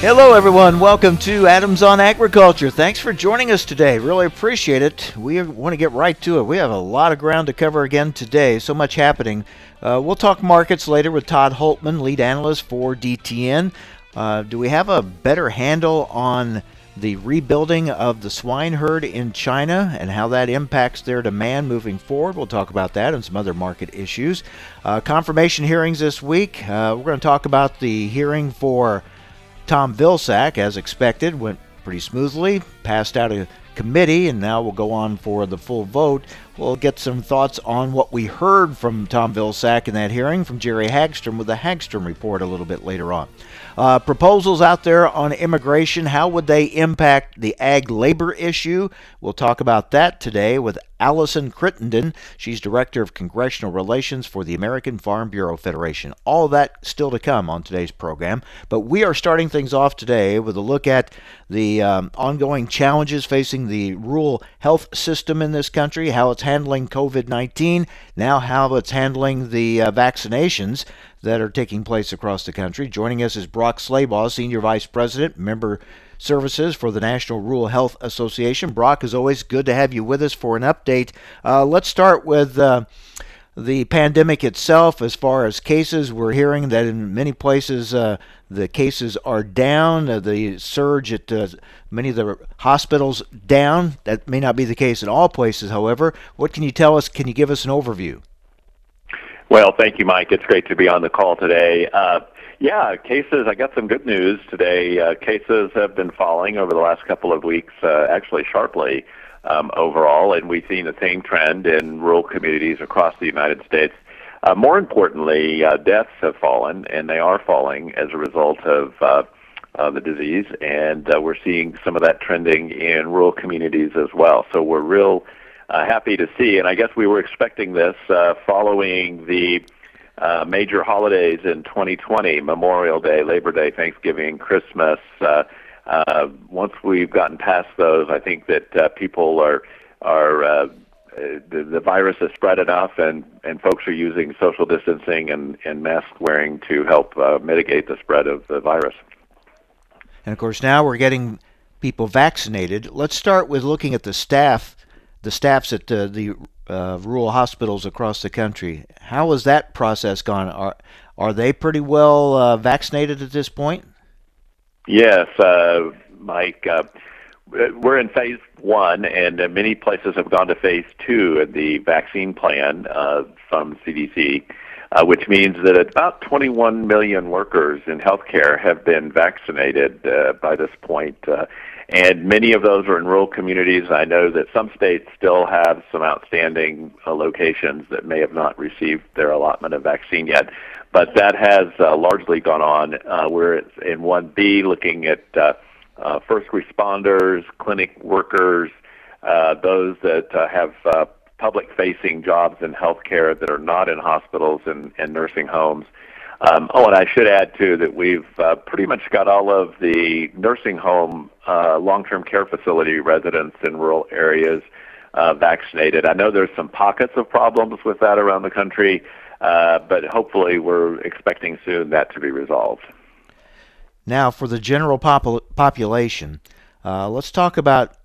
Hello, everyone. Welcome to Adams on Agriculture. Thanks for joining us today. Really appreciate it. We want to get right to it. We have a lot of ground to cover again today. So much happening. Uh, we'll talk markets later with Todd Hultman, lead analyst for DTN. Uh, do we have a better handle on the rebuilding of the swine herd in China and how that impacts their demand moving forward? We'll talk about that and some other market issues. Uh, confirmation hearings this week. Uh, we're going to talk about the hearing for Tom Vilsack, as expected, went pretty smoothly, passed out a committee, and now we'll go on for the full vote. We'll get some thoughts on what we heard from Tom Vilsack in that hearing from Jerry Hagstrom with the Hagstrom report a little bit later on. Uh, proposals out there on immigration, how would they impact the ag labor issue? We'll talk about that today with Allison Crittenden. She's Director of Congressional Relations for the American Farm Bureau Federation. All that still to come on today's program. But we are starting things off today with a look at the um, ongoing challenges facing the rural health system in this country, how it's handling COVID 19, now how it's handling the uh, vaccinations that are taking place across the country. Joining us is Brock Slabach, Senior Vice President, Member Services for the National Rural Health Association. Brock, is always good to have you with us for an update. Uh, let's start with. Uh, the pandemic itself, as far as cases, we're hearing that in many places uh, the cases are down. Uh, the surge at uh, many of the hospitals down. That may not be the case in all places, however. What can you tell us? Can you give us an overview? Well, thank you, Mike. It's great to be on the call today. Uh, yeah, cases, I got some good news today. Uh, cases have been falling over the last couple of weeks, uh, actually sharply um, overall, and we've seen the same trend in rural communities across the United States. Uh, more importantly, uh, deaths have fallen, and they are falling as a result of uh, uh, the disease, and uh, we're seeing some of that trending in rural communities as well. So we're real uh, happy to see. And I guess we were expecting this uh, following the uh, major holidays in 2020 Memorial Day, Labor Day, Thanksgiving, Christmas. Uh, uh, once we've gotten past those, I think that uh, people are are uh, the, the virus has spread enough, and and folks are using social distancing and and mask wearing to help uh, mitigate the spread of the virus. And of course, now we're getting people vaccinated. Let's start with looking at the staff the staffs at uh, the uh, rural hospitals across the country. How has that process gone? Are are they pretty well uh, vaccinated at this point? Yes, uh, Mike. Uh, we're in phase one, and uh, many places have gone to phase two in the vaccine plan from CDC. Which means that about 21 million workers in healthcare have been vaccinated by this point. And many of those are in rural communities. I know that some states still have some outstanding uh, locations that may have not received their allotment of vaccine yet, but that has uh, largely gone on. Uh, we're in 1B looking at uh, uh, first responders, clinic workers, uh, those that uh, have uh, public facing jobs in healthcare that are not in hospitals and, and nursing homes. Um, oh, and I should add too that we've uh, pretty much got all of the nursing home, uh, long-term care facility residents in rural areas uh, vaccinated. I know there's some pockets of problems with that around the country, uh, but hopefully we're expecting soon that to be resolved. Now, for the general popul- population, uh, let's talk about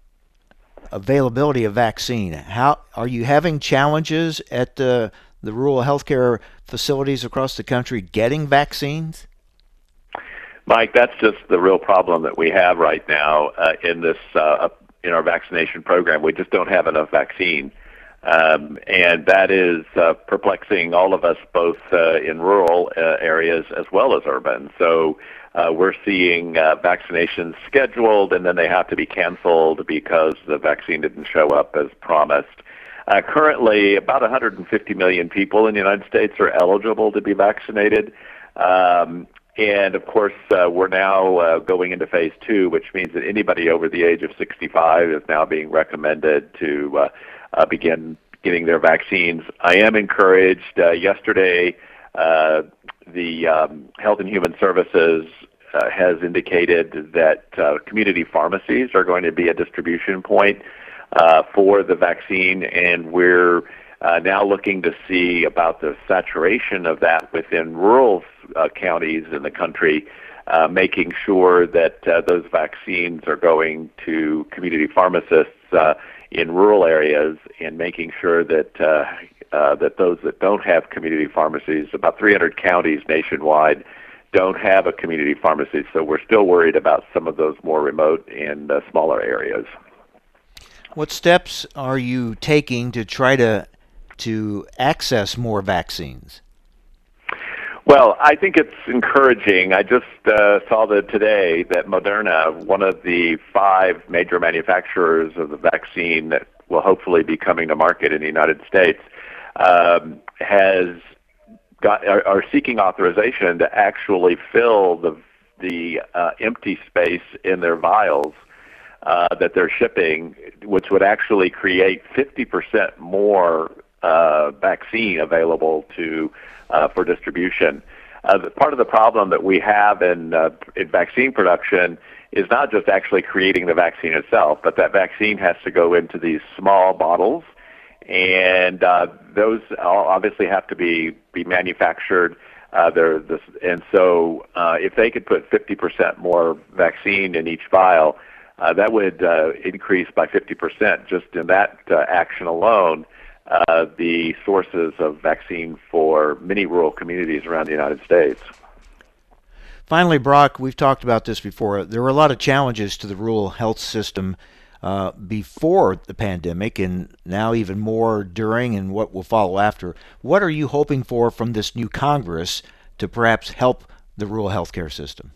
availability of vaccine. How are you having challenges at the the rural healthcare facilities across the country getting vaccines? Mike, that's just the real problem that we have right now uh, in this uh, in our vaccination program. We just don't have enough vaccine, um, and that is uh, perplexing all of us, both uh, in rural uh, areas as well as urban. So. Uh, we're seeing vaccinations scheduled and then they have to be canceled because the vaccine didn't show up as promised. Uh, currently, about 150 million people in the United States are eligible to be vaccinated. Um, and of course, uh, we're now uh, going into phase two, which means that anybody over the age of 65 is now being recommended to uh, uh, begin getting their vaccines. I am encouraged. Uh, yesterday, the um, Health and Human Services has indicated that community pharmacies are going to be a distribution point uh, for the vaccine, and we're uh, now looking to see about the saturation of that within rural uh, counties in the country, uh, making sure that uh, those vaccines are going to community pharmacists uh, in rural areas, and making sure that uh, uh, that those that don't have community pharmacies, about 300 counties nationwide, don't have a community pharmacy. So we're still worried about some of those more remote and uh, smaller areas. What steps are you taking to try to to access more vaccines? Well, I think it's encouraging. I just uh, saw that today that Moderna, one of the five major manufacturers of the vaccine that will hopefully be coming to market in the United States, um, has got are, are, seeking authorization to actually fill the the uh, empty space in their vials uh, that they're shipping, which would actually create 50% more uh, vaccine available to uh, for distribution. Uh, part of the problem that we have in, uh, in vaccine production is not just actually creating the vaccine itself, but that vaccine has to go into these small bottles, and uh, those obviously have to be be manufactured. Uh, this, and so, if they could put 50% more vaccine in each vial, uh, that would uh, increase by 50% just in that uh, action alone uh, the sources of vaccine for many rural communities around the United States. Finally, Brock, we've talked about this before. There were a lot of challenges to the rural health system uh, before the pandemic, and now even more during and what will follow after. What are you hoping for from this new Congress to perhaps help the rural healthcare system?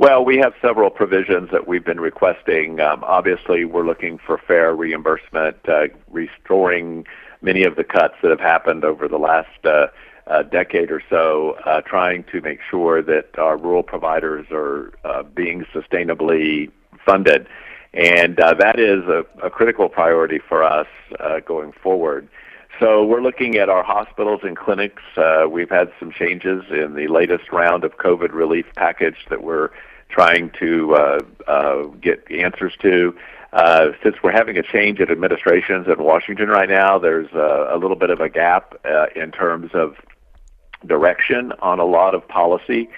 Well, we have several provisions that we've been requesting. Um, obviously, we're looking for fair reimbursement, uh, restoring many of the cuts that have happened over the last uh, uh, decade or so, uh, trying to make sure that our rural providers are uh, being sustainably funded. And uh, that is a, a critical priority for us going forward. So we're looking at our hospitals and clinics. Uh, we've had some changes in the latest round of COVID relief package that we're trying to uh, uh, get answers to. Uh, since we're having a change in administrations in Washington right now, there's uh, a little bit of a gap uh, in terms of direction on a lot of policy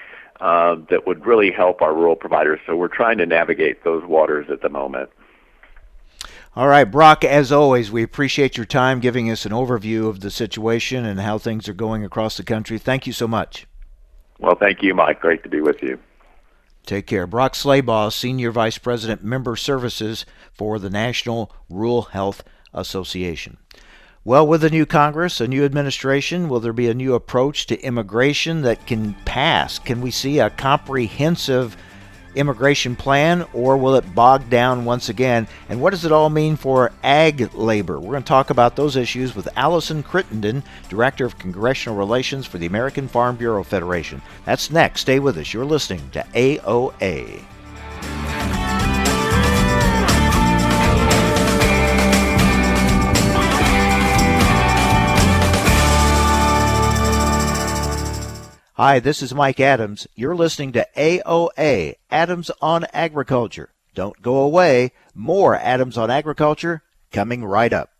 uh, that would really help our rural providers. So we're trying to navigate those waters at the moment. All right, Brock, as always, we appreciate your time giving us an overview of the situation and how things are going across the country. Thank you so much. Well, thank you, Mike. Great to be with you. Take care. Brock Slabach, Senior Vice President, Member Services for the National Rural Health Association. Well, with a new Congress, a new administration, will there be a new approach to immigration that can pass? Can we see a comprehensive immigration plan, or will it bog down once again? And what does it all mean for ag labor? We're going to talk about those issues with Allison Crittenden, Director of Congressional Relations for the American Farm Bureau Federation. That's next. Stay with us. You're listening to AOA. Hi, this is Mike Adams. You're listening to AOA, Adams on Agriculture. Don't go away. More Adams on Agriculture coming right up.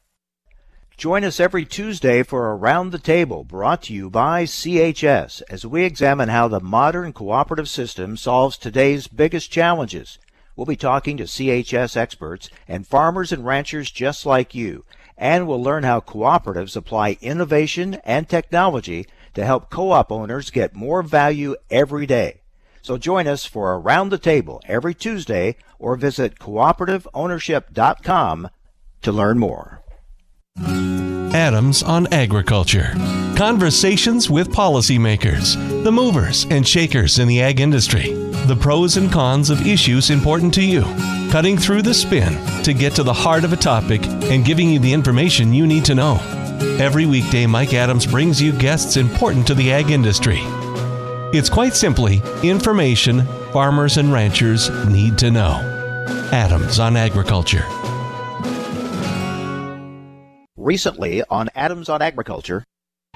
Join us every Tuesday for Around the Table, brought to you by CHS, as we examine how the modern cooperative system solves today's biggest challenges. We'll be talking to CHS experts and farmers and ranchers just like you, and we'll learn how cooperatives apply innovation and technology to help co-op owners get more value every day. So join us for Around the Table every Tuesday or visit cooperativeownership.com to learn more. Adams on Agriculture. Conversations with policymakers, the movers and shakers in the ag industry, the pros and cons of issues important to you, cutting through the spin to get to the heart of a topic and giving you the information you need to know. Every weekday, Mike Adams brings you guests important to the ag industry. It's quite simply information farmers and ranchers need to know. Adams on Agriculture. recently on Adams on Agriculture.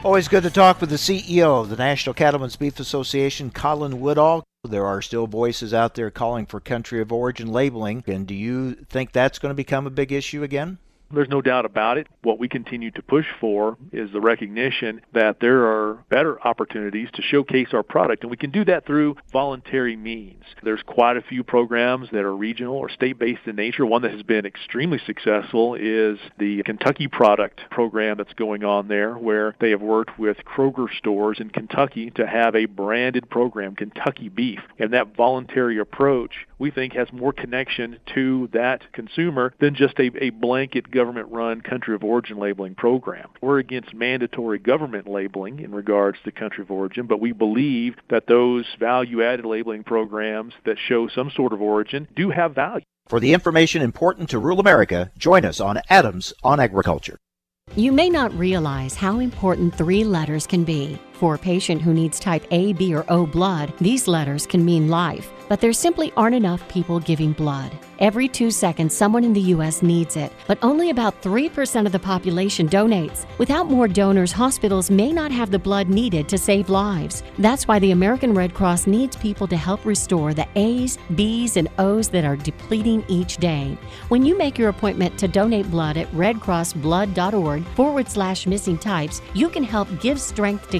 Always good to talk with the CEO of the National Cattlemen's Beef Association, Colin Woodall. There are still voices out there calling for country of origin labeling. And do you think that's going to become a big issue again? There's no doubt about it. What we continue to push for is the recognition that there are better opportunities to showcase our product, and we can do that through voluntary means. There's quite a few programs that are regional or state-based in nature. One that has been extremely successful is the Kentucky Proud program that's going on there, where they have worked with Kroger stores in Kentucky to have a branded program, Kentucky Beef. And that voluntary approach, we think, has more connection to that consumer than just a, a blanket government run country of origin labeling program. We're against mandatory government labeling in regards to country of origin, but we believe that those value added labeling programs that show some sort of origin do have value. For the information important to rural America, join us on Adams on Agriculture. You may not realize how important three letters can be. For a patient who needs type A, B, or O blood, these letters can mean life but there simply aren't enough people giving blood. Every two seconds, someone in the U.S. needs it, but only about 3% of the population donates. Without more donors, hospitals may not have the blood needed to save lives. That's why the American Red Cross needs people to help restore the A's, B's, and O's that are depleting each day. When you make your appointment to donate blood at redcrossblood.org forward slash missing types, you can help give strength to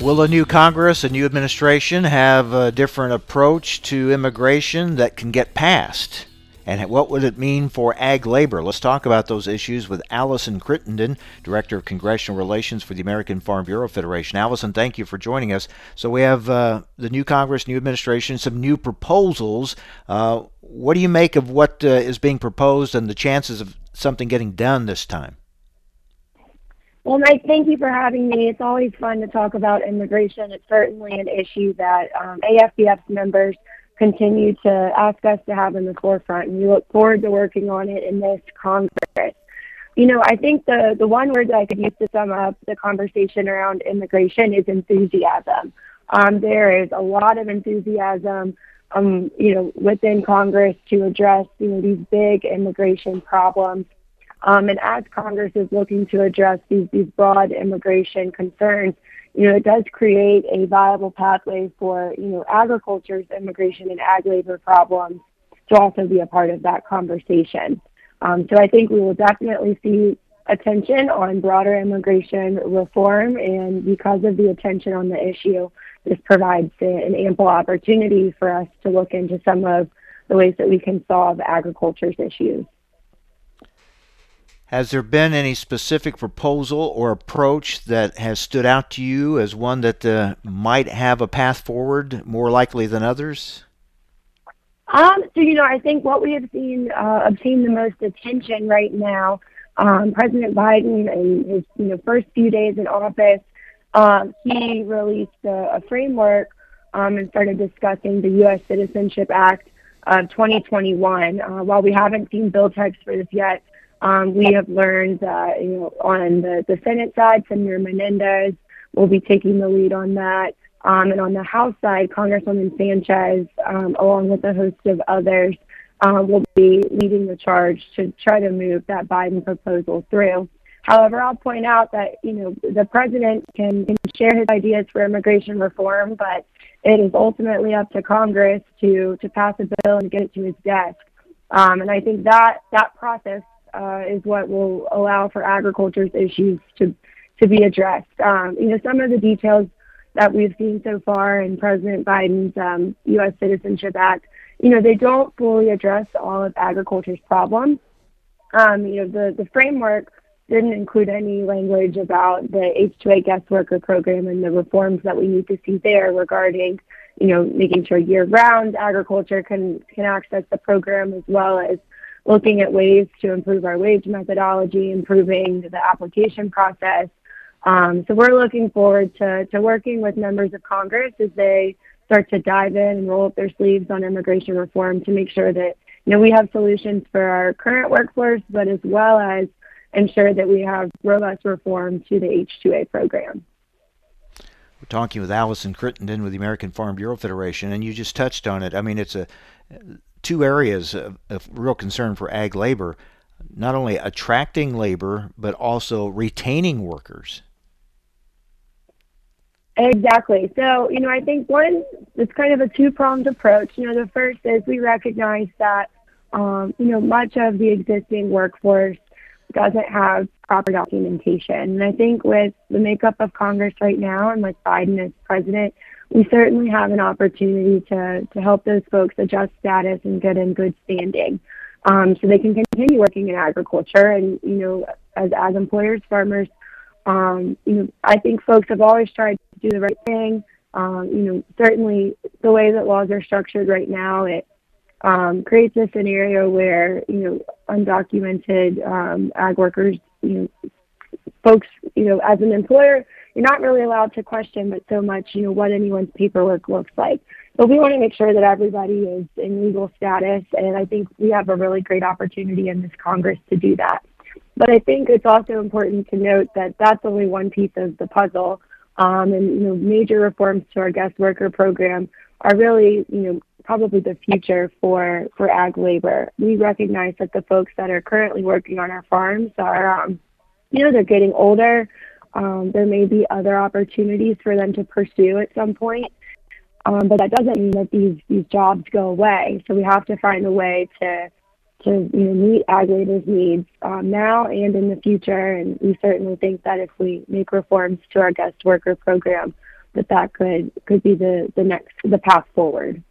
Will a new Congress, a new administration have a different approach to immigration that can get passed? And what would it mean for ag labor? Let's talk about those issues with Allison Crittenden, Director of Congressional Relations for the American Farm Bureau Federation. Allison, thank you for joining us. So we have uh, the new Congress, new administration, some new proposals. Uh, what do you make of what uh, is being proposed and the chances of something getting done this time? Well, Mike, thank you for having me. It's always fun to talk about immigration. It's certainly an issue that um, members continue to ask us to have in the forefront, and we look forward to working on it in this Congress. You know, I think the, the one word that I could use to sum up the conversation around immigration is enthusiasm. Um, there is a lot of enthusiasm, um, you know, within Congress to address, you know, these big immigration problems. Um, and as Congress is looking to address these, these broad immigration concerns, you know, it does create a viable pathway for, you know, agriculture's immigration and ag labor problems to also be a part of that conversation. Um, so I think we will definitely see attention on broader immigration reform, and because of the attention on the issue, this provides an ample opportunity for us to look into some of the ways that we can solve agriculture's issues. Has there been any specific proposal or approach that has stood out to you as one that uh, might have a path forward more likely than others? Um, so, you know, I think what we have seen uh, obtain the most attention right now, um, President Biden in his you know first few days in office, um, he released a, a framework um, and started discussing the U.S. Citizenship Act of 2021. Uh, while we haven't seen bill text for this yet, um, we have learned that, you know, on the, the Senate side, Senator Menendez will be taking the lead on that. Um, and on the House side, Congresswoman Sanchez, um, along with a host of others, uh, will be leading the charge to try to move that Biden proposal through. However, I'll point out that you know the president can, can share his ideas for immigration reform, but it is ultimately up to Congress to to pass a bill and get it to his desk. Um, and I think that that process uh, is what will allow for agriculture's issues to to be addressed. Um, you know, some of the details that we've seen so far in President Biden's um, U.S. Citizenship Act you know, they don't fully address all of agriculture's problems. Um, you know, the, the framework didn't include any language about the H-2A guest worker program and the reforms that we need to see there regarding, you know, making sure year-round agriculture can, can access the program as well as looking at ways to improve our wage methodology, improving the application process. Um, so we're looking forward to, to working with members of Congress as they start to dive in and roll up their sleeves on immigration reform to make sure that you know we have solutions for our current workforce, but as well as ensure that we have robust reform to the H-2A program. We're talking with Allison Crittenden with the American Farm Bureau Federation, and you just touched on it. I mean, it's a two areas of, of real concern for ag labor: not only attracting labor, but also retaining workers. Exactly. So, you know, I think one, it's kind of a two pronged approach. You know, the first is we recognize that, um, you know, much of the existing workforce doesn't have proper documentation. And I think with the makeup of Congress right now and with Biden as president, we certainly have an opportunity to, to help those folks adjust status and get in good standing. Um, so they can continue working in agriculture and, you know, as ag employers, farmers um, you know, I think folks have always tried to do the right thing. Um, you know, certainly the way that laws are structured right now, it um, creates a scenario where you know undocumented um, ag workers, you know, folks, you know, as an employer, you're not really allowed to question, but so much, you know, what anyone's paperwork looks like. But we want to make sure that everybody is in legal status, and I think we have a really great opportunity in this Congress to do that. But I think it's also important to note that that's only one piece of the puzzle. Um, and you know, major reforms to our guest worker program are really, you know, probably the future for for ag labor. We recognize that the folks that are currently working on our farms are, um, you know, they're getting older. Um, there may be other opportunities for them to pursue at some point. Um, but that doesn't mean that these these jobs go away. So we have to find a way to to you know, meet ag labor's needs um, now and in the future. And we certainly think that if we make reforms to our guest worker program, that that could could be the the next the path forward.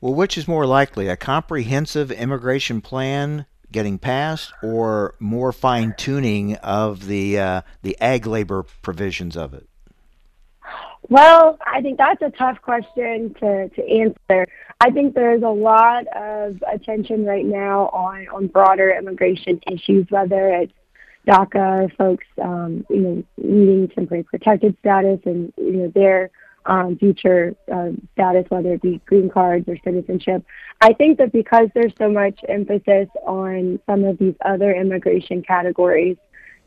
Well, which is more likely, a comprehensive immigration plan getting passed, or more fine tuning of the uh, the ag labor provisions of it? Well, I think that's a tough question to, to answer. I think there's a lot of attention right now on, on broader immigration issues, whether it's DACA, folks, um, you know, needing temporary protected status and, you know, their future uh, status, whether it be green cards or citizenship. I think that because there's so much emphasis on some of these other immigration categories,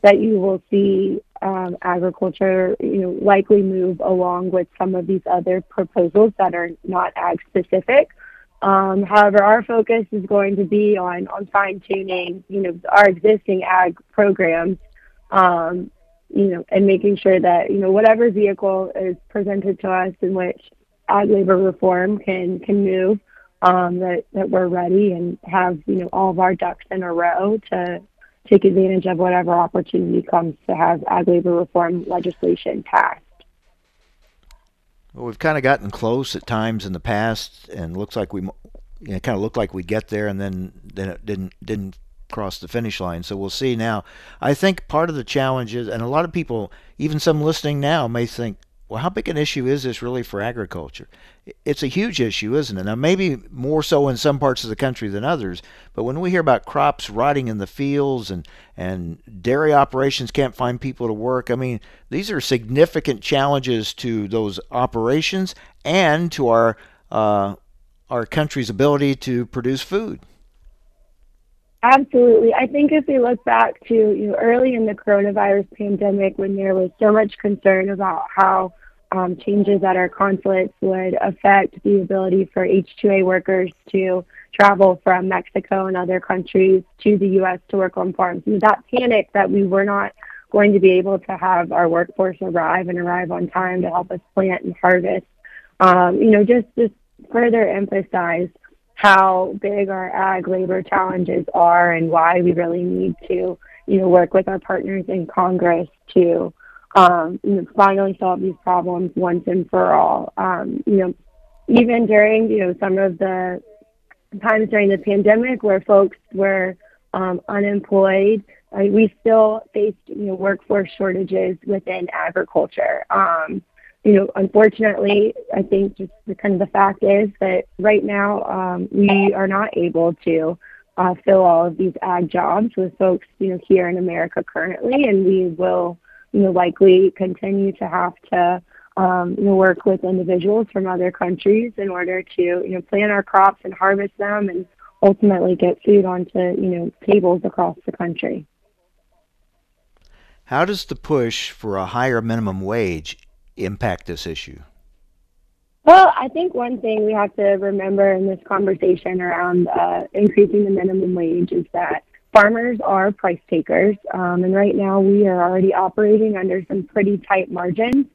that you will see um, agriculture, you know, likely move along with some of these other proposals that are not ag specific. Um, however, our focus is going to be on, on fine tuning, you know, our existing ag programs, um, you know, and making sure that, you know, whatever vehicle is presented to us in which ag labor reform can, can move, um, that, that we're ready and have, you know, all of our ducks in a row to, take advantage of whatever opportunity comes to have ag labor reform legislation passed. Well, we've kind of gotten close at times in the past, and looks like we, you know, kind of looked like we'd get there, and then then it didn't didn't cross the finish line. So we'll see now. I think part of the challenge is, and a lot of people, even some listening now, may think, well, how big an issue is this really for agriculture? It's a huge issue, isn't it? Now, maybe more so in some parts of the country than others, but when we hear about crops rotting in the fields and, and dairy operations can't find people to work, I mean, these are significant challenges to those operations and to our, uh, our country's ability to produce food. Absolutely. I think if we look back to you know, early in the coronavirus pandemic when there was so much concern about how um, changes at our consulates would affect the ability for H-2A workers to travel from Mexico and other countries to the U.S. to work on farms. That panic that we were not going to be able to have our workforce arrive and arrive on time to help us plant and harvest, um, you know, just just further emphasize how big our ag labor challenges are and why we really need to, you know, work with our partners in Congress to um, you know, finally solve these problems once and for all. Um, you know, even during you know some of the times during the pandemic where folks were um, unemployed, uh, we still faced you know workforce shortages within agriculture. Um, you know, unfortunately, I think just the kind of the fact is that right now um, we are not able to uh, fill all of these ag jobs with folks, you know, here in America currently, and we will, you know, likely continue to have to, um, you know, work with individuals from other countries in order to, you know, plant our crops and harvest them, and ultimately get food onto, you know, tables across the country. How does the push for a higher minimum wage impact this issue? Well, I think one thing we have to remember in this conversation around uh, increasing the minimum wage is that farmers are price takers, um, and right now we are already operating under some pretty tight margins.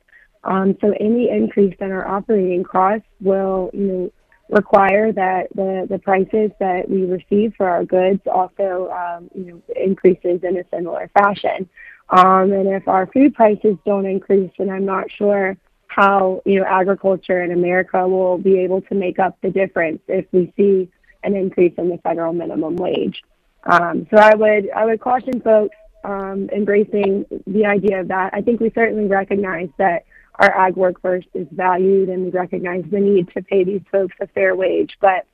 Um, so any increase in our operating costs will, you know, require that the, the prices that we receive for our goods also, um, you know, increases in a similar fashion. Um, and if our food prices don't increase, then I'm not sure how you know agriculture in America will be able to make up the difference if we see an increase in the federal minimum wage. Um, so I would I would caution folks um, embracing the idea of that. I think we certainly recognize that our ag workforce is valued, and we recognize the need to pay these folks a fair wage, but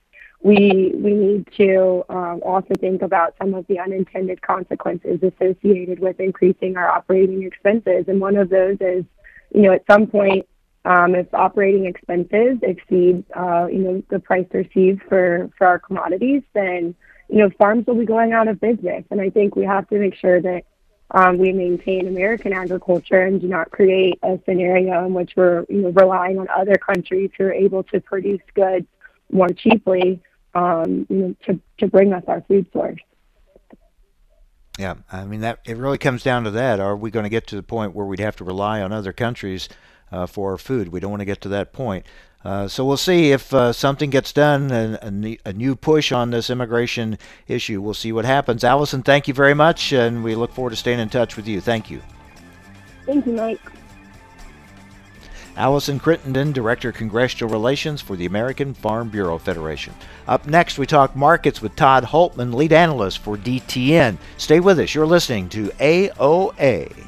we we need to um, also think about some of the unintended consequences associated with increasing our operating expenses. And one of those is, you know, at some point, um, if operating expenses exceed, uh, you know, the price received for for our commodities, then you know farms will be going out of business. And I think we have to make sure that um, we maintain American agriculture and do not create a scenario in which we're you know relying on other countries who are able to produce goods more cheaply um, you know, to, to bring us our food source. Yeah, I mean that it really comes down to that. Are we going to get to the point where we'd have to rely on other countries uh, for our food? We don't want to get to that point. Uh, so we'll see if uh, something gets done, a, a, new push on this immigration issue. We'll see what happens. Allison, thank you very much, and we look forward to staying in touch with you. Thank you. Thank you, Mike. Allison Crittenden, Director of Congressional Relations for the American Farm Bureau Federation. Up next, we talk markets with Todd Hultman, lead analyst for DTN. Stay with us. You're listening to AOA.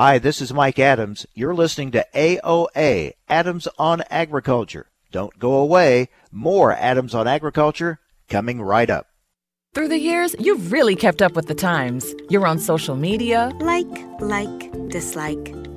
Hi, this is Mike Adams. You're listening to AOA, Adams on Agriculture. Don't go away. More Adams on Agriculture coming right up. Through the years, you've really kept up with the times. You're on social media. Like, like, dislike,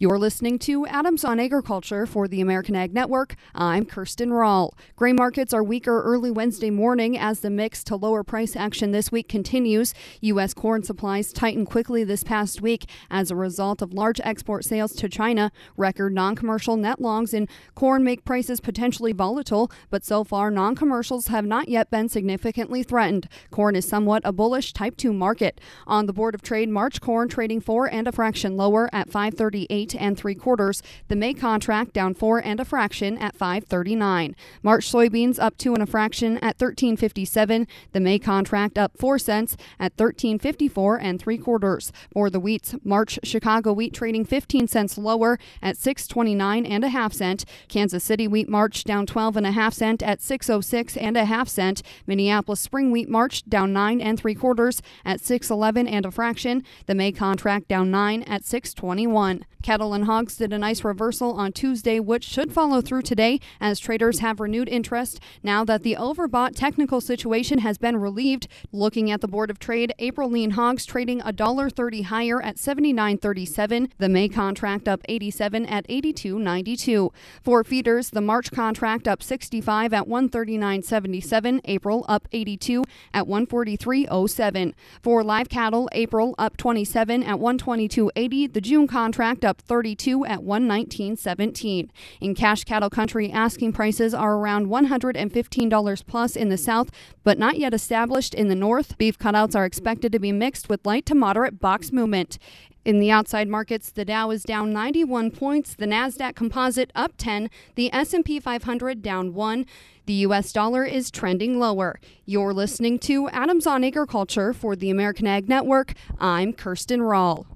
You're listening to Adams on Agriculture for the American Ag Network. I'm Kirsten Rahl. Grain markets are weaker early Wednesday morning as the mix to lower price action this week continues. U.S. corn supplies tightened quickly this past week as a result of large export sales to China. Record non commercial net longs in corn make prices potentially volatile, but so far non commercials have not yet been significantly threatened. Corn is somewhat a bullish type 2 market. On the Board of Trade, March corn trading four and a fraction lower at 538 eight and three quarters. The May contract down four and a fraction at 539. March soybeans up two and a fraction at 1357. The May contract up four cents at 1354 and three quarters. For the wheats, March Chicago wheat trading 15 cents lower at 629 and a half cent. Kansas City wheat March down 12 and a half cent at 606 and a half cent. Minneapolis spring wheat March down nine and three quarters at 611 and a fraction. The May contract down nine at 621. Cattle and hogs did a nice reversal on Tuesday, which should follow through today as traders have renewed interest now that the overbought technical situation has been relieved. Looking at the Board of Trade, April lean hogs trading $1.30 higher at 79.37. The May contract up 87 at 82.92. For feeders, the March contract up 65 at 139.77. April up 82 at 143.07. For live cattle, April up 27 at 122.80. The June contract up 32 at 119.17. In cash cattle country, asking prices are around $115 plus in the south, but not yet established in the north. Beef cutouts are expected to be mixed with light to moderate box movement. In the outside markets, the Dow is down 91 points, the Nasdaq Composite up 10, the S&P 500 down 1. The US dollar is trending lower. You're listening to Adams on Agriculture for the American Ag Network. I'm Kirsten Rahl.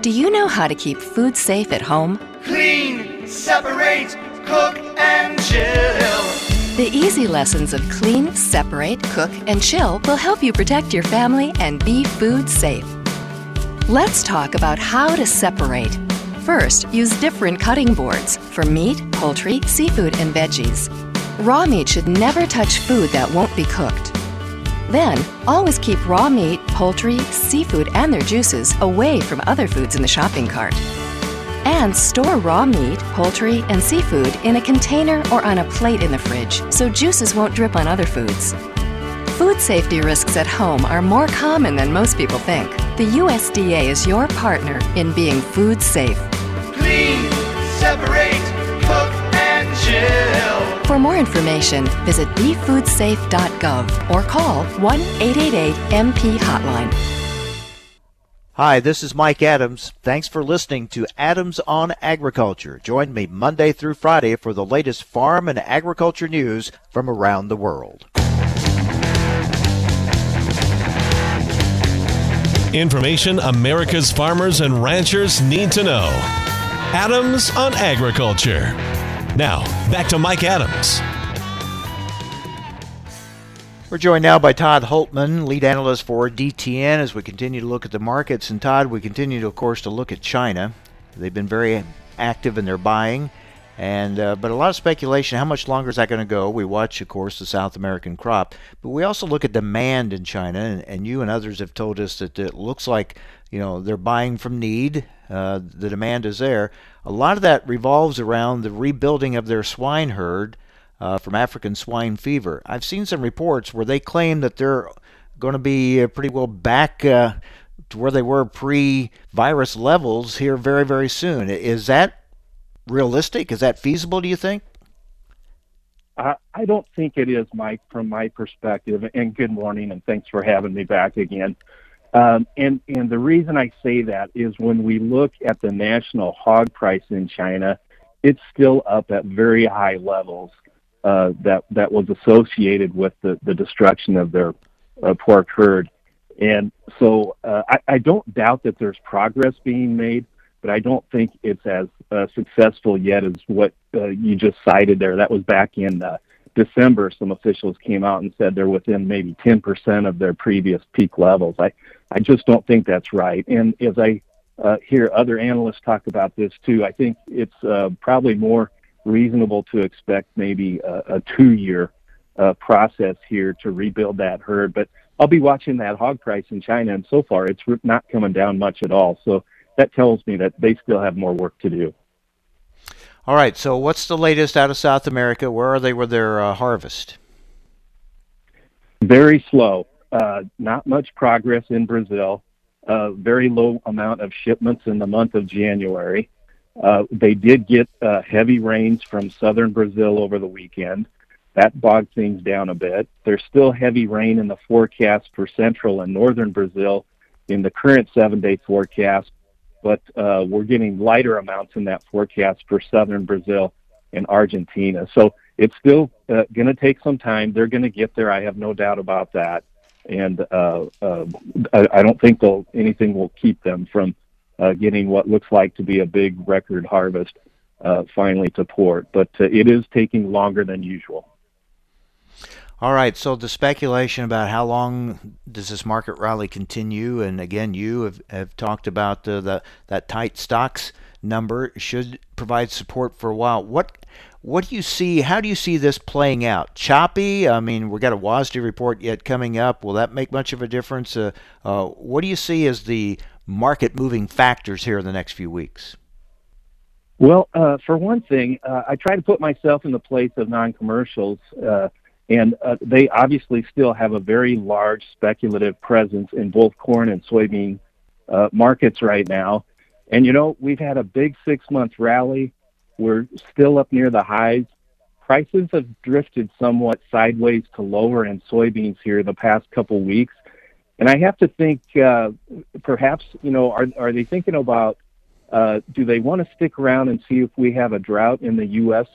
Do you know how to keep food safe at home? Clean, separate, cook, and chill. The easy lessons of clean, separate, cook, and chill will help you protect your family and be food safe. Let's talk about how to separate. First, use different cutting boards for meat, poultry, seafood, and veggies. Raw meat should never touch food that won't be cooked. Then, always keep raw meat, poultry, seafood, and their juices away from other foods in the shopping cart. And store raw meat, poultry, and seafood in a container or on a plate in the fridge so juices won't drip on other foods. Food safety risks at home are more common than most people think. The USDA is your partner in being food safe. Clean, separate, chill. For more information, visit befoodsafe.gov or call 1 888 MP Hotline. Hi, this is Mike Adams. Thanks for listening to Adams on Agriculture. Join me Monday through Friday for the latest farm and agriculture news from around the world. Information America's farmers and ranchers need to know. Adams on Agriculture. Now, back to Mike Adams. We're joined now by Todd Hultman, lead analyst for DTN, as we continue to look at the markets. And Todd, we continue, to, of course, to look at China. They've been very active in their buying, and uh, but a lot of speculation. How much longer is that going to go? We watch, of course, the South American crop, but we also look at demand in China. And, and you and others have told us that it looks like you know they're buying from need. Uh, the demand is there. A lot of that revolves around the rebuilding of their swine herd uh, from African swine fever. I've seen some reports where they claim that they're going to be uh, pretty well back uh, to where they were pre-virus levels here very, very soon. Is that realistic? Is that feasible? Do you think? I, I don't think it is, Mike, from my perspective. And good morning, and thanks for having me back again. Um, and and the reason I say that is when we look at the national hog price in China, it's still up at very high levels uh, that that was associated with the, the destruction of their uh, pork herd. And so uh, I, I don't doubt that there's progress being made, but I don't think it's as uh, successful yet as what uh, you just cited there. That was back in uh, December. Some officials came out and said they're within maybe 10% of their previous peak levels. I, I just don't think that's right. And as I uh, hear other analysts talk about this too, I think it's uh, probably more reasonable to expect maybe a, a two-year uh, process here to rebuild that herd. But I'll be watching that hog price in China, and so far it's not coming down much at all. So that tells me that they still have more work to do. All right. So what's the latest out of South America? Where are they with their uh, harvest? Very slow. Uh, not much progress in Brazil. Uh, very low amount of shipments in the month of January. Uh, they did get uh, heavy rains from southern Brazil over the weekend. That bogged things down a bit. There's still heavy rain in the forecast for central and northern Brazil in the current seven day forecast. But uh, we're getting lighter amounts in that forecast for southern Brazil and Argentina. So it's still uh, going to take some time. They're going to get there. I have no doubt about that. And uh, uh, I, I don't think anything will keep them from uh, getting what looks like to be a big record harvest uh, finally to port. But it is taking longer than usual. All right, so the speculation about how long does this market rally continue, and again, you have, have talked about the, the that tight stocks number should provide support for a while. What what do you see? How do you see this playing out? Choppy? I mean, we've got a WASDE report yet coming up. Will that make much of a difference? Uh, uh, what do you see as the market moving factors here in the next few weeks? Well, uh, for one thing, uh, I try to put myself in the place of non-commercials. And uh, they obviously still have a very large speculative presence in both corn and soybean uh, markets right now. And you know, we've had a big six month rally. We're still up near the highs. Prices have drifted somewhat sideways to lower in soybeans here the past couple weeks. And I have to think, uh, perhaps, you know, are, are they thinking about uh, do they want to stick around and see if we have a drought in the U.S.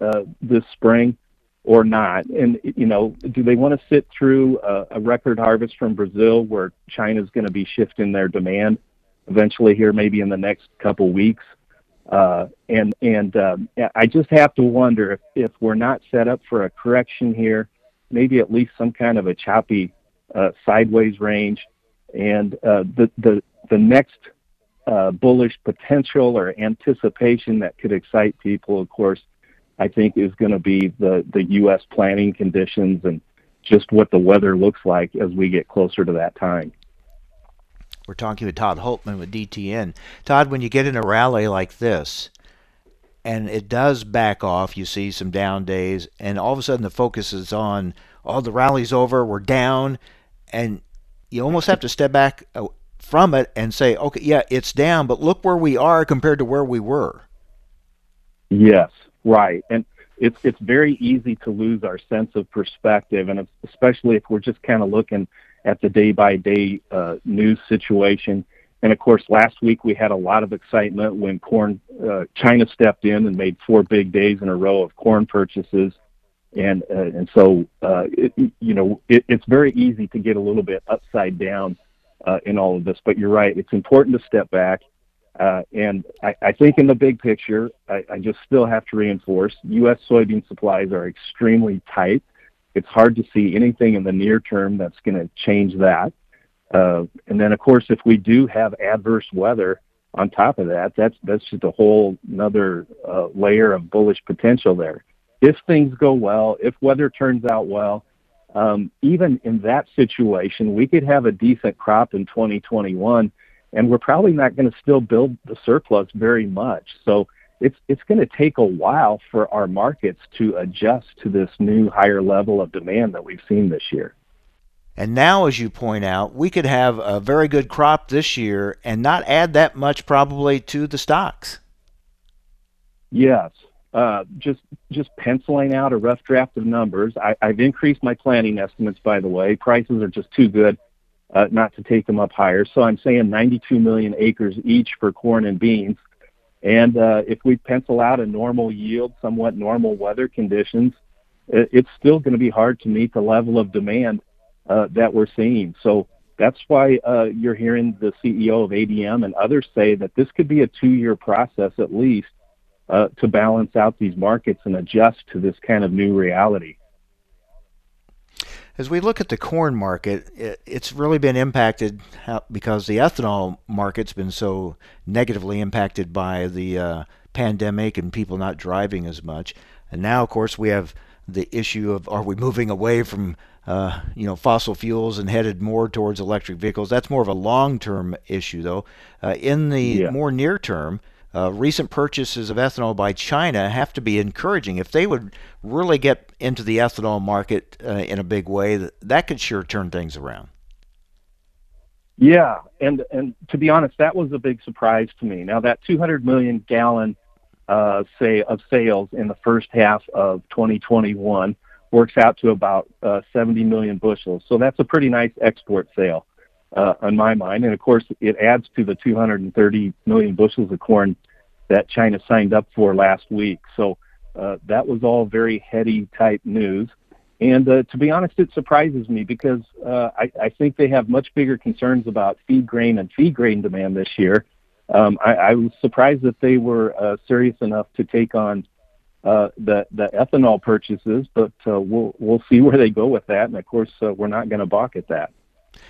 Uh, this spring? Or not? And you know, do they want to sit through a, a record harvest from Brazil, where China's going to be shifting their demand eventually here, maybe in the next couple weeks? Uh, and and um, I just have to wonder if if we're not set up for a correction here, maybe at least some kind of a choppy uh, sideways range, and uh, the the the next uh, bullish potential or anticipation that could excite people, of course, I think is going to be the the U.S. planning conditions and just what the weather looks like as we get closer to that time. We're talking with Todd Hultman with DTN. Todd, when you get in a rally like this, and it does back off, you see some down days, and all of a sudden the focus is on, oh, the rally's over, we're down, and you almost have to step back uh, from it and say, okay, yeah, it's down, but look where we are compared to where we were. Yes, Right, and it's it's very easy to lose our sense of perspective, and especially if we're just kind of looking at the day by day news situation. And of course, last week we had a lot of excitement when corn uh, China stepped in and made four big days in a row of corn purchases, and uh, and so uh, it, you know it, it's very easy to get a little bit upside down uh, in all of this. But you're right; it's important to step back uh, and I, I think in the big picture, I, I just still have to reinforce U.S. soybean supplies are extremely tight. It's hard to see anything in the near term that's going to change that. Uh, and then, of course, if we do have adverse weather on top of that, that's that's just a whole another uh, layer of bullish potential there. If things go well, if weather turns out well, um, even in that situation, we could have a decent crop in 2021 and we're probably not going to still build the surplus very much. So it's it's going to take a while for our markets to adjust to this new higher level of demand that we've seen this year. And now, as you point out, we could have a very good crop this year and not add that much probably to the stocks. Yes, uh, just just penciling out a rough draft of numbers. I, I've increased my planting estimates. By the way, prices are just too good not to take them up higher. So I'm saying 92 million acres each for corn and beans. And uh, if we pencil out a normal yield, somewhat normal weather conditions, it's still going to be hard to meet the level of demand uh, that we're seeing. So that's why uh, you're hearing the CEO of ADM and others say that this could be a two-year process at least uh, to balance out these markets and adjust to this kind of new reality as we look at the corn market, it's really been impacted because the ethanol market's been so negatively impacted by the uh, pandemic and people not driving as much. And now, of course, we have the issue of are we moving away from uh, you know fossil fuels and headed more towards electric vehicles? That's more of a long-term issue, though. Uh, in the yeah. more near term, uh, recent purchases of ethanol by China have to be encouraging. If they would really get into the ethanol market uh, in a big way, that could sure turn things around. Yeah, and and to be honest, that was a big surprise to me. Now that 200 million gallon uh, say of sales in the first half of 2021 works out to about uh, 70 million bushels. So that's a pretty nice export sale. Uh, on my mind. And of course, it adds to the 230 million bushels of corn that China signed up for last week. So uh, that was all very heady type news. And uh, to be honest, it surprises me because uh, I, I think they have much bigger concerns about feed grain and feed grain demand this year. Um, I, I was surprised that they were uh, serious enough to take on uh, the the ethanol purchases, but uh, we'll we'll see where they go with that. And of course, uh, we're not going to balk at that.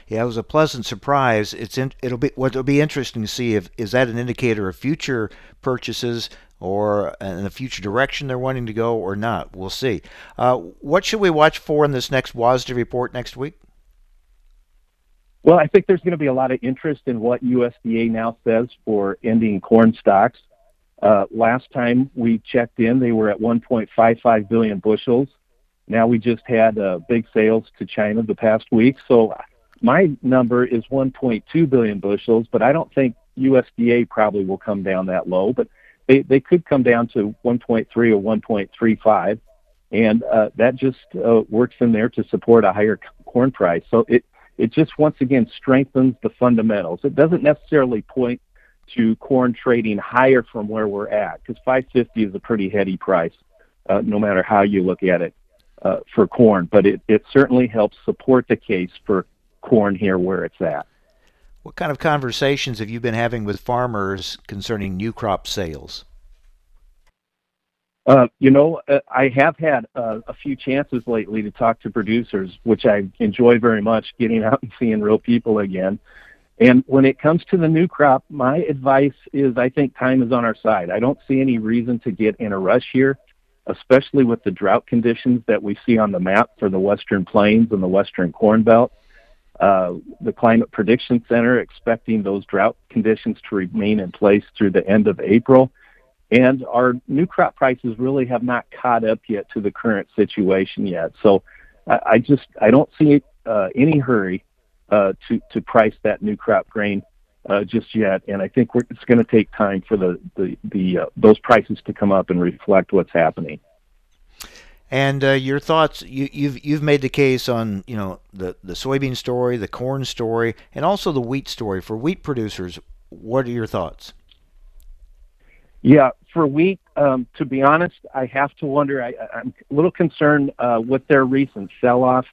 Yeah, it was a pleasant surprise. It's in, it'll be what will be interesting to see if is that an indicator of future purchases or in the future direction they're wanting to go or not. We'll see. Uh, what should we watch for in this next WASDE report next week? Well, I think there's going to be a lot of interest in what USDA now says for ending corn stocks. Uh, last time we checked in, they were at 1.55 billion bushels. Now we just had uh, big sales to China the past week. So my number is 1.2 billion bushels, but I don't think USDA probably will come down that low. But they, they could come down to 1.3 or 1.35, and uh, that just uh, works in there to support a higher corn price. So it it just once again strengthens the fundamentals. It doesn't necessarily point to corn trading higher from where we're at because 550 is a pretty heady price, uh, no matter how you look at it uh, for corn. But it, it certainly helps support the case for corn here where it's at. What kind of conversations have you been having with farmers concerning new crop sales? Uh, you know, uh, I have had uh, a few chances lately to talk to producers, which I enjoy very much, getting out and seeing real people again. And when it comes to the new crop, my advice is I think time is on our side. I don't see any reason to get in a rush here, especially with the drought conditions that we see on the map for the Western Plains and the Western Corn Belt. Uh, the Climate Prediction Center expecting those drought conditions to remain in place through the end of April. And our new crop prices really have not caught up yet to the current situation yet. So I, I just I don't see uh, any hurry uh, to to price that new crop grain uh, just yet. And I think it's going to take time for the the, the uh, those prices to come up and reflect what's happening. And uh, your thoughts? You, you've you've made the case on you know the the soybean story, the corn story, and also the wheat story for wheat producers. What are your thoughts? Yeah, for wheat, um, to be honest, I have to wonder. I, I'm a little concerned uh, with their recent sell-off,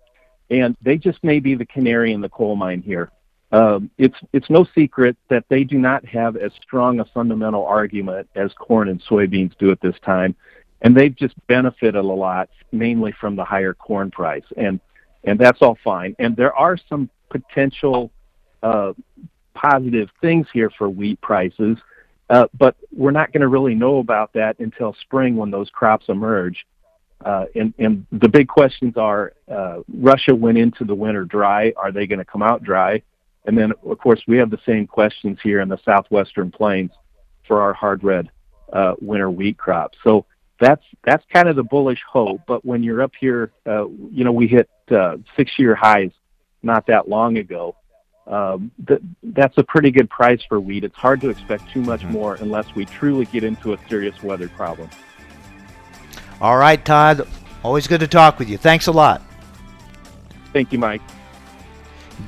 and they just may be the canary in the coal mine here. Um, it's it's no secret that they do not have as strong a fundamental argument as corn and soybeans do at this time and they've just benefited a lot, mainly from the higher corn price, and and that's all fine. And there are some potential uh, positive things here for wheat prices, uh, but we're not going to really know about that until spring when those crops emerge. Uh, and, and the big questions are: uh, Russia went into the winter dry. Are they going to come out dry? And then, of course, we have the same questions here in the southwestern plains for our hard red uh, winter wheat crop. So that's that's kind of the bullish hope. But when you're up here, uh, you know, we hit uh, six-year highs not that long ago. Um, th- that's a pretty good price for wheat. It's hard to expect too much mm-hmm. more unless we truly get into a serious weather problem. All right, Todd. Always good to talk with you. Thanks a lot. Thank you, Mike.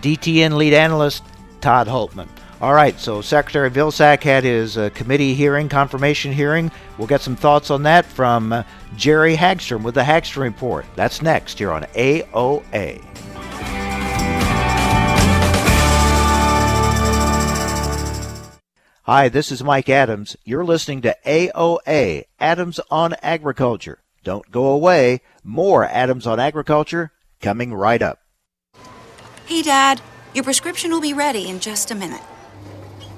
DTN lead analyst Todd Hultman. All right, so Secretary Vilsack had his uh, committee hearing, confirmation hearing. We'll get some thoughts on that from uh, Jerry Hagstrom with the Hagstrom Report. That's next here on AOA. Hi, this is Mike Adams. You're listening to AOA, Adams on Agriculture. Don't go away. More Adams on Agriculture coming right up. Hey, Dad, your prescription will be ready in just a minute.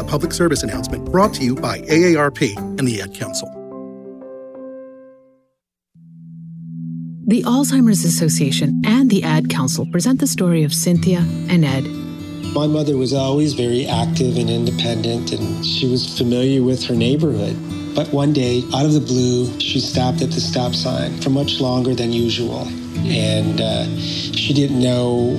A public service announcement brought to you by AARP and the Ad Council. The Alzheimer's Association and the Ad Council present the story of Cynthia and Ed. My mother was always very active and independent, and she was familiar with her neighborhood. But one day, out of the blue, she stopped at the stop sign for much longer than usual. And uh, she didn't know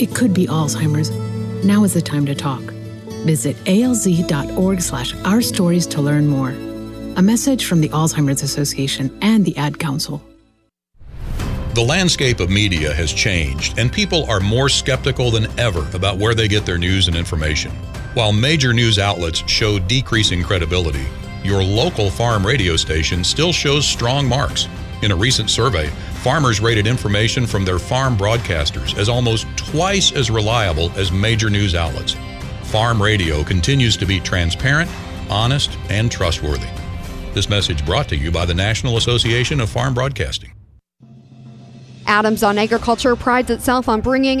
it could be Alzheimer's. Now is the time to talk. Visit alz.org slash our stories to learn more. A message from the Alzheimer's Association and the Ad Council. The landscape of media has changed, and people are more skeptical than ever about where they get their news and information. While major news outlets show decreasing credibility, your local farm radio station still shows strong marks. In a recent survey, farmers rated information from their farm broadcasters as almost twice as reliable as major news outlets. Farm radio continues to be transparent, honest, and trustworthy. This message brought to you by the National Association of Farm Broadcasting. Adams on Agriculture prides itself on bringing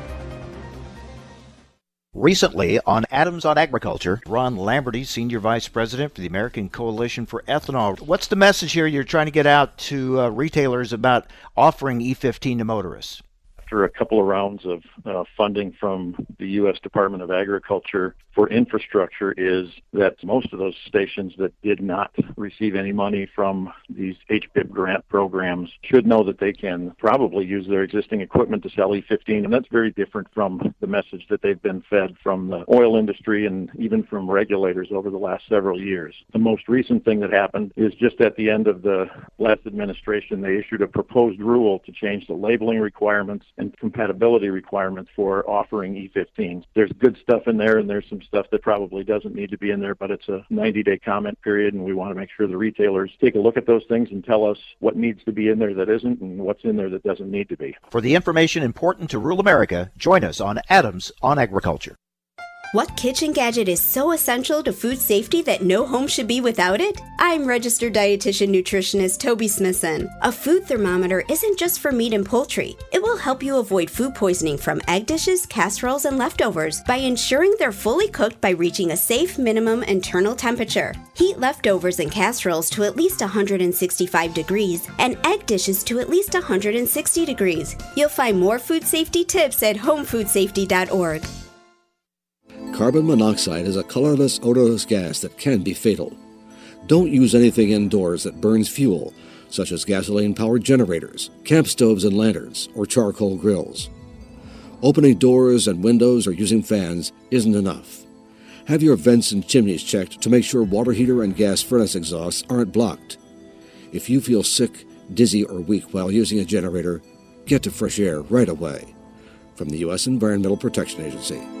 Recently on Adams on Agriculture, Ron Lamberty, Senior Vice President for the American Coalition for Ethanol. What's the message here you're trying to get out to uh, retailers about offering E15 to motorists? After a couple of rounds of uh, funding from the U.S. Department of Agriculture for infrastructure is that most of those stations that did not receive any money from these HBIP grant programs should know that they can probably use their existing equipment to sell E15. And that's very different from the message that they've been fed from the oil industry and even from regulators over the last several years. The most recent thing that happened is just at the end of the last administration, they issued a proposed rule to change the labeling requirements and compatibility requirements for offering E15. There's good stuff in there and there's some stuff that probably doesn't need to be in there, but it's a 90 day comment period, and we want to make sure the retailers take a look at those things and tell us what needs to be in there that isn't and what's in there that doesn't need to be. For the information important to rural America, join us on Adams on Agriculture. What kitchen gadget is so essential to food safety that no home should be without it? I'm registered dietitian nutritionist Toby Smithson. A food thermometer isn't just for meat and poultry. It will help you avoid food poisoning from egg dishes, casseroles, and leftovers by ensuring they're fully cooked by reaching a safe minimum internal temperature. Heat leftovers and casseroles to at least 165 degrees and egg dishes to at least 160 degrees. You'll find more food safety tips at homefoodsafety.org. Carbon monoxide is a colorless, odorless gas that can be fatal. Don't use anything indoors that burns fuel, such as gasoline powered generators, camp stoves and lanterns, or charcoal grills. Opening doors and windows or using fans isn't enough. Have your vents and chimneys checked to make sure water heater and gas furnace exhausts aren't blocked. If you feel sick, dizzy, or weak while using a generator, get to fresh air right away. From the U.S. Environmental Protection Agency.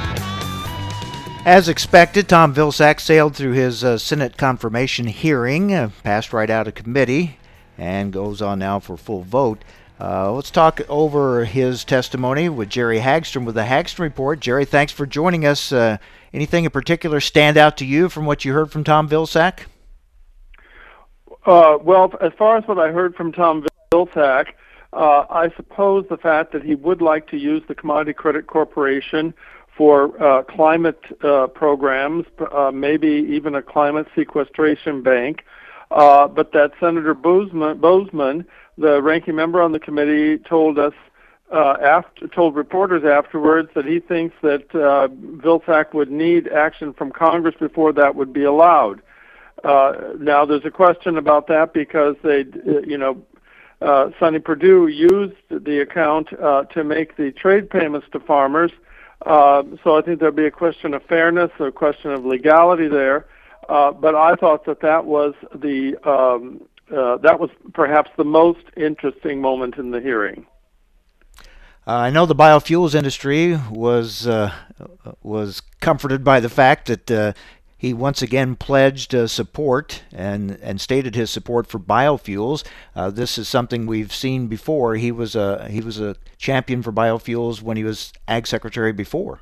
As expected, Tom Vilsack sailed through his uh, Senate confirmation hearing, uh, passed right out of committee, and goes on now for full vote. Uh, let's talk over his testimony with Jerry Hagstrom with the Hagstrom Report. Jerry, thanks for joining us. Uh, anything in particular stand out to you from what you heard from Tom Vilsack? Uh, well, as far as what I heard from Tom Vilsack, uh, I suppose the fact that he would like to use the Commodity Credit Corporation for uh, climate uh, programs, uh, maybe even a climate sequestration bank, uh, but that Senator Bozeman, Boozman, the ranking member on the committee, told us uh, after, told reporters afterwards that he thinks that uh, Vilsack would need action from Congress before that would be allowed. Uh, now, there's a question about that because they, you know, uh, Sonny Perdue used the account uh, to make the trade payments to farmers. Uh, so I think there'd be a question of fairness, or a question of legality there. Uh, but I thought that that was the um, uh, that was perhaps the most interesting moment in the hearing. Uh, I know the biofuels industry was uh, was comforted by the fact that uh, he once again pledged uh, support and and stated his support for biofuels. Uh, this is something we've seen before. He was a he was a champion for biofuels when he was ag secretary before.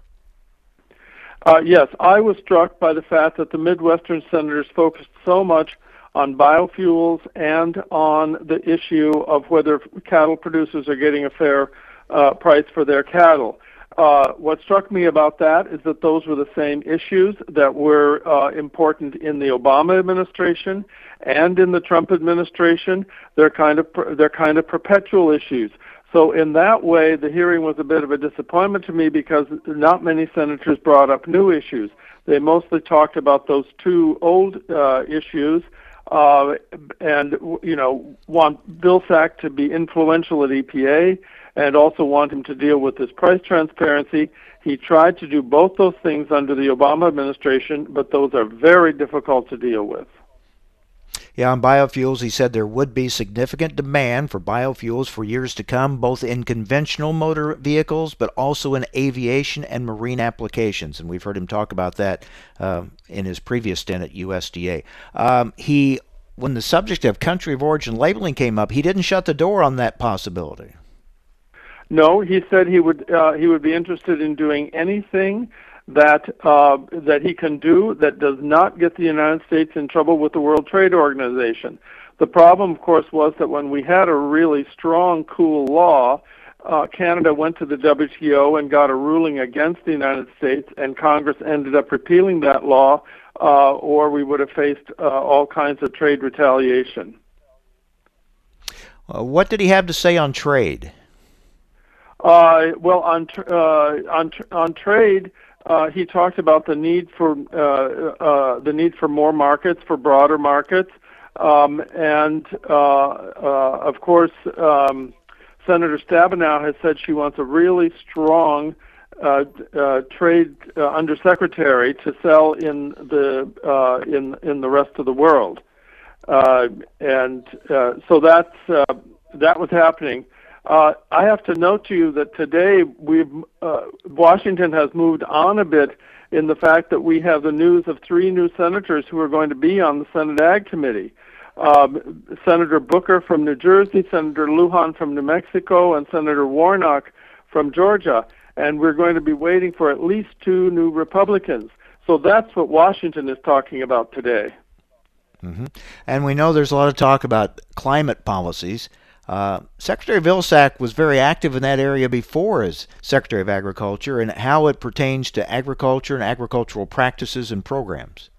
Uh, yes, I was struck by the fact that the Midwestern senators focused so much on biofuels and on the issue of whether cattle producers are getting a fair uh, price for their cattle. Uh, what struck me about that is that those were the same issues that were uh, important in the Obama administration and in the Trump administration. They're kind of they're kind of perpetual issues. So in that way, the hearing was a bit of a disappointment to me because not many senators brought up new issues. They mostly talked about those two old uh, issues, uh, and you know want Vilsack to be influential at EPA and also want him to deal with this price transparency. He tried to do both those things under the Obama administration, but those are very difficult to deal with. Yeah, on biofuels, he said there would be significant demand for biofuels for years to come, both in conventional motor vehicles, but also in aviation and marine applications. And we've heard him talk about that uh, in his previous stint at USDA. Um, he, when the subject of country of origin labeling came up, he didn't shut the door on that possibility. No, he said he would uh, he would be interested in doing anything that uh, that he can do that does not get the United States in trouble with the World Trade Organization. The problem, of course, was that when we had a really strong, COOL law, uh, Canada went to the WTO and got a ruling against the United States, and Congress ended up repealing that law, uh, or we would have faced uh, all kinds of trade retaliation. Uh, what did he have to say on trade? Uh, well, on tr- uh, on tr- on trade, uh, he talked about the need for uh, uh, the need for more markets, for broader markets, um, and uh, uh, of course, um, Senator Stabenow has said she wants a really strong uh, uh, trade uh, undersecretary to sell in the uh, in in the rest of the world, uh, and uh, so that's uh, that was happening. Uh, I have to note to you that today we've uh, Washington has moved on a bit in the fact that we have the news of three new senators who are going to be on the Senate Ag Committee. Um, Senator Booker from New Jersey, Senator Lujan from New Mexico, and Senator Warnock from Georgia. And we're going to be waiting for at least two new Republicans. So that's what Washington is talking about today. Mm-hmm. And we know there's a lot of talk about climate policies. Uh, Secretary Vilsack was very active in that area before as Secretary of Agriculture and how it pertains to agriculture and agricultural practices and programs.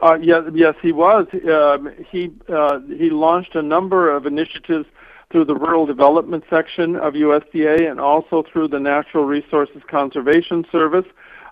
Uh, yes, yes, he was. Um, he uh, he launched a number of initiatives through the rural development section of USDA and also through the Natural Resources Conservation Service.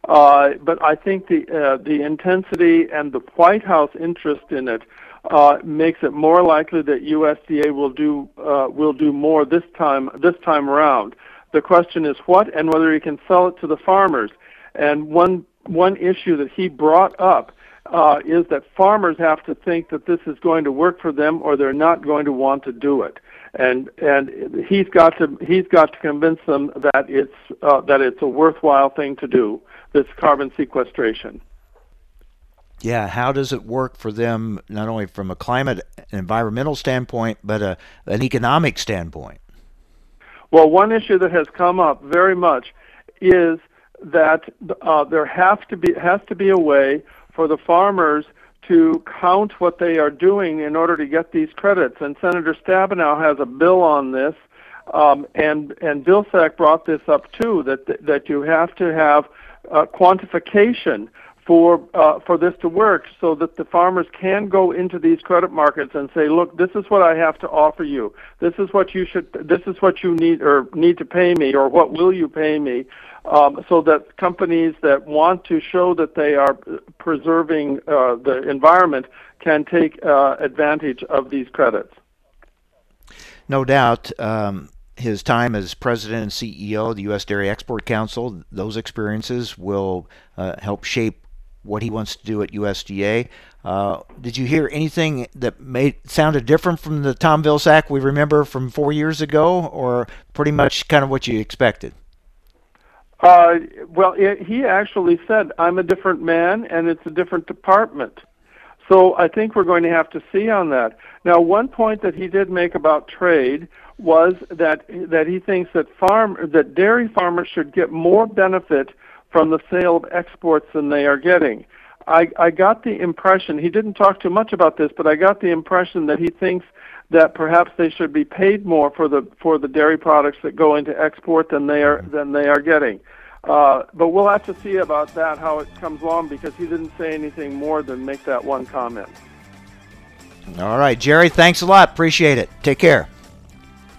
Uh, but I think the uh, the intensity and the White House interest in it uh, makes it more likely that USDA will do uh, will do more this time this time around. The question is what and whether he can sell it to the farmers. And one one issue that he brought up uh, is that farmers have to think that this is going to work for them, or they're not going to want to do it. And and he's got to he's got to convince them that it's uh, that it's a worthwhile thing to do. This carbon sequestration yeah, how does it work for them, not only from a climate and environmental standpoint, but a, an economic standpoint? Well, one issue that has come up very much is that uh, there has to be has to be a way for the farmers to count what they are doing in order to get these credits. And Senator Stabenow has a bill on this, um, and and Vilsack brought this up too that that you have to have uh, quantification for uh, for this to work, so that the farmers can go into these credit markets and say, "Look, this is what I have to offer you. This is what you should. This is what you need or need to pay me, or what will you pay me?" Um, so that companies that want to show that they are preserving uh, the environment can take uh, advantage of these credits. No doubt. Um, his time as president and CEO of the U.S. Dairy Export Council, those experiences will uh, help shape what he wants to do at USDA. Uh, did you hear anything that made sounded different from the Tom Vilsack we remember from four years ago, or pretty much kind of what you expected? Uh, well, it, he actually said, "I'm a different man, and it's a different department." So I think we're going to have to see on that. Now, one point that he did make about trade was that that he thinks that farm that dairy farmers should get more benefit from the sale of exports than they are getting. I, I got the impression he didn't talk too much about this, but I got the impression that he thinks that perhaps they should be paid more for the for the dairy products that go into export than they are than they are getting. Uh, but we'll have to see about that how it comes along because he didn't say anything more than make that one comment. All right, Jerry. Thanks a lot. Appreciate it. Take care.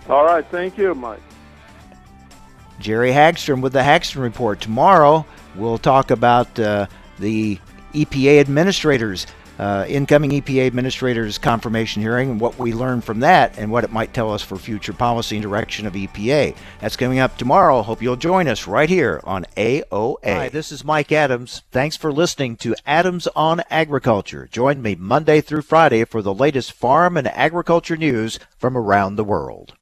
All right. Thank you, Mike. Jerry Hagstrom with the Hagstrom Report. Tomorrow we'll talk about uh, the EPA administrators uh, incoming EPA administrator's confirmation hearing and what we learned from that and what it might tell us for future policy and direction of EPA. That's coming up tomorrow. Hope you'll join us right here on AOA. Hi, this is Mike Adams. Thanks for listening to Adams on Agriculture. Join me Monday through Friday for the latest farm and agriculture news from around the world.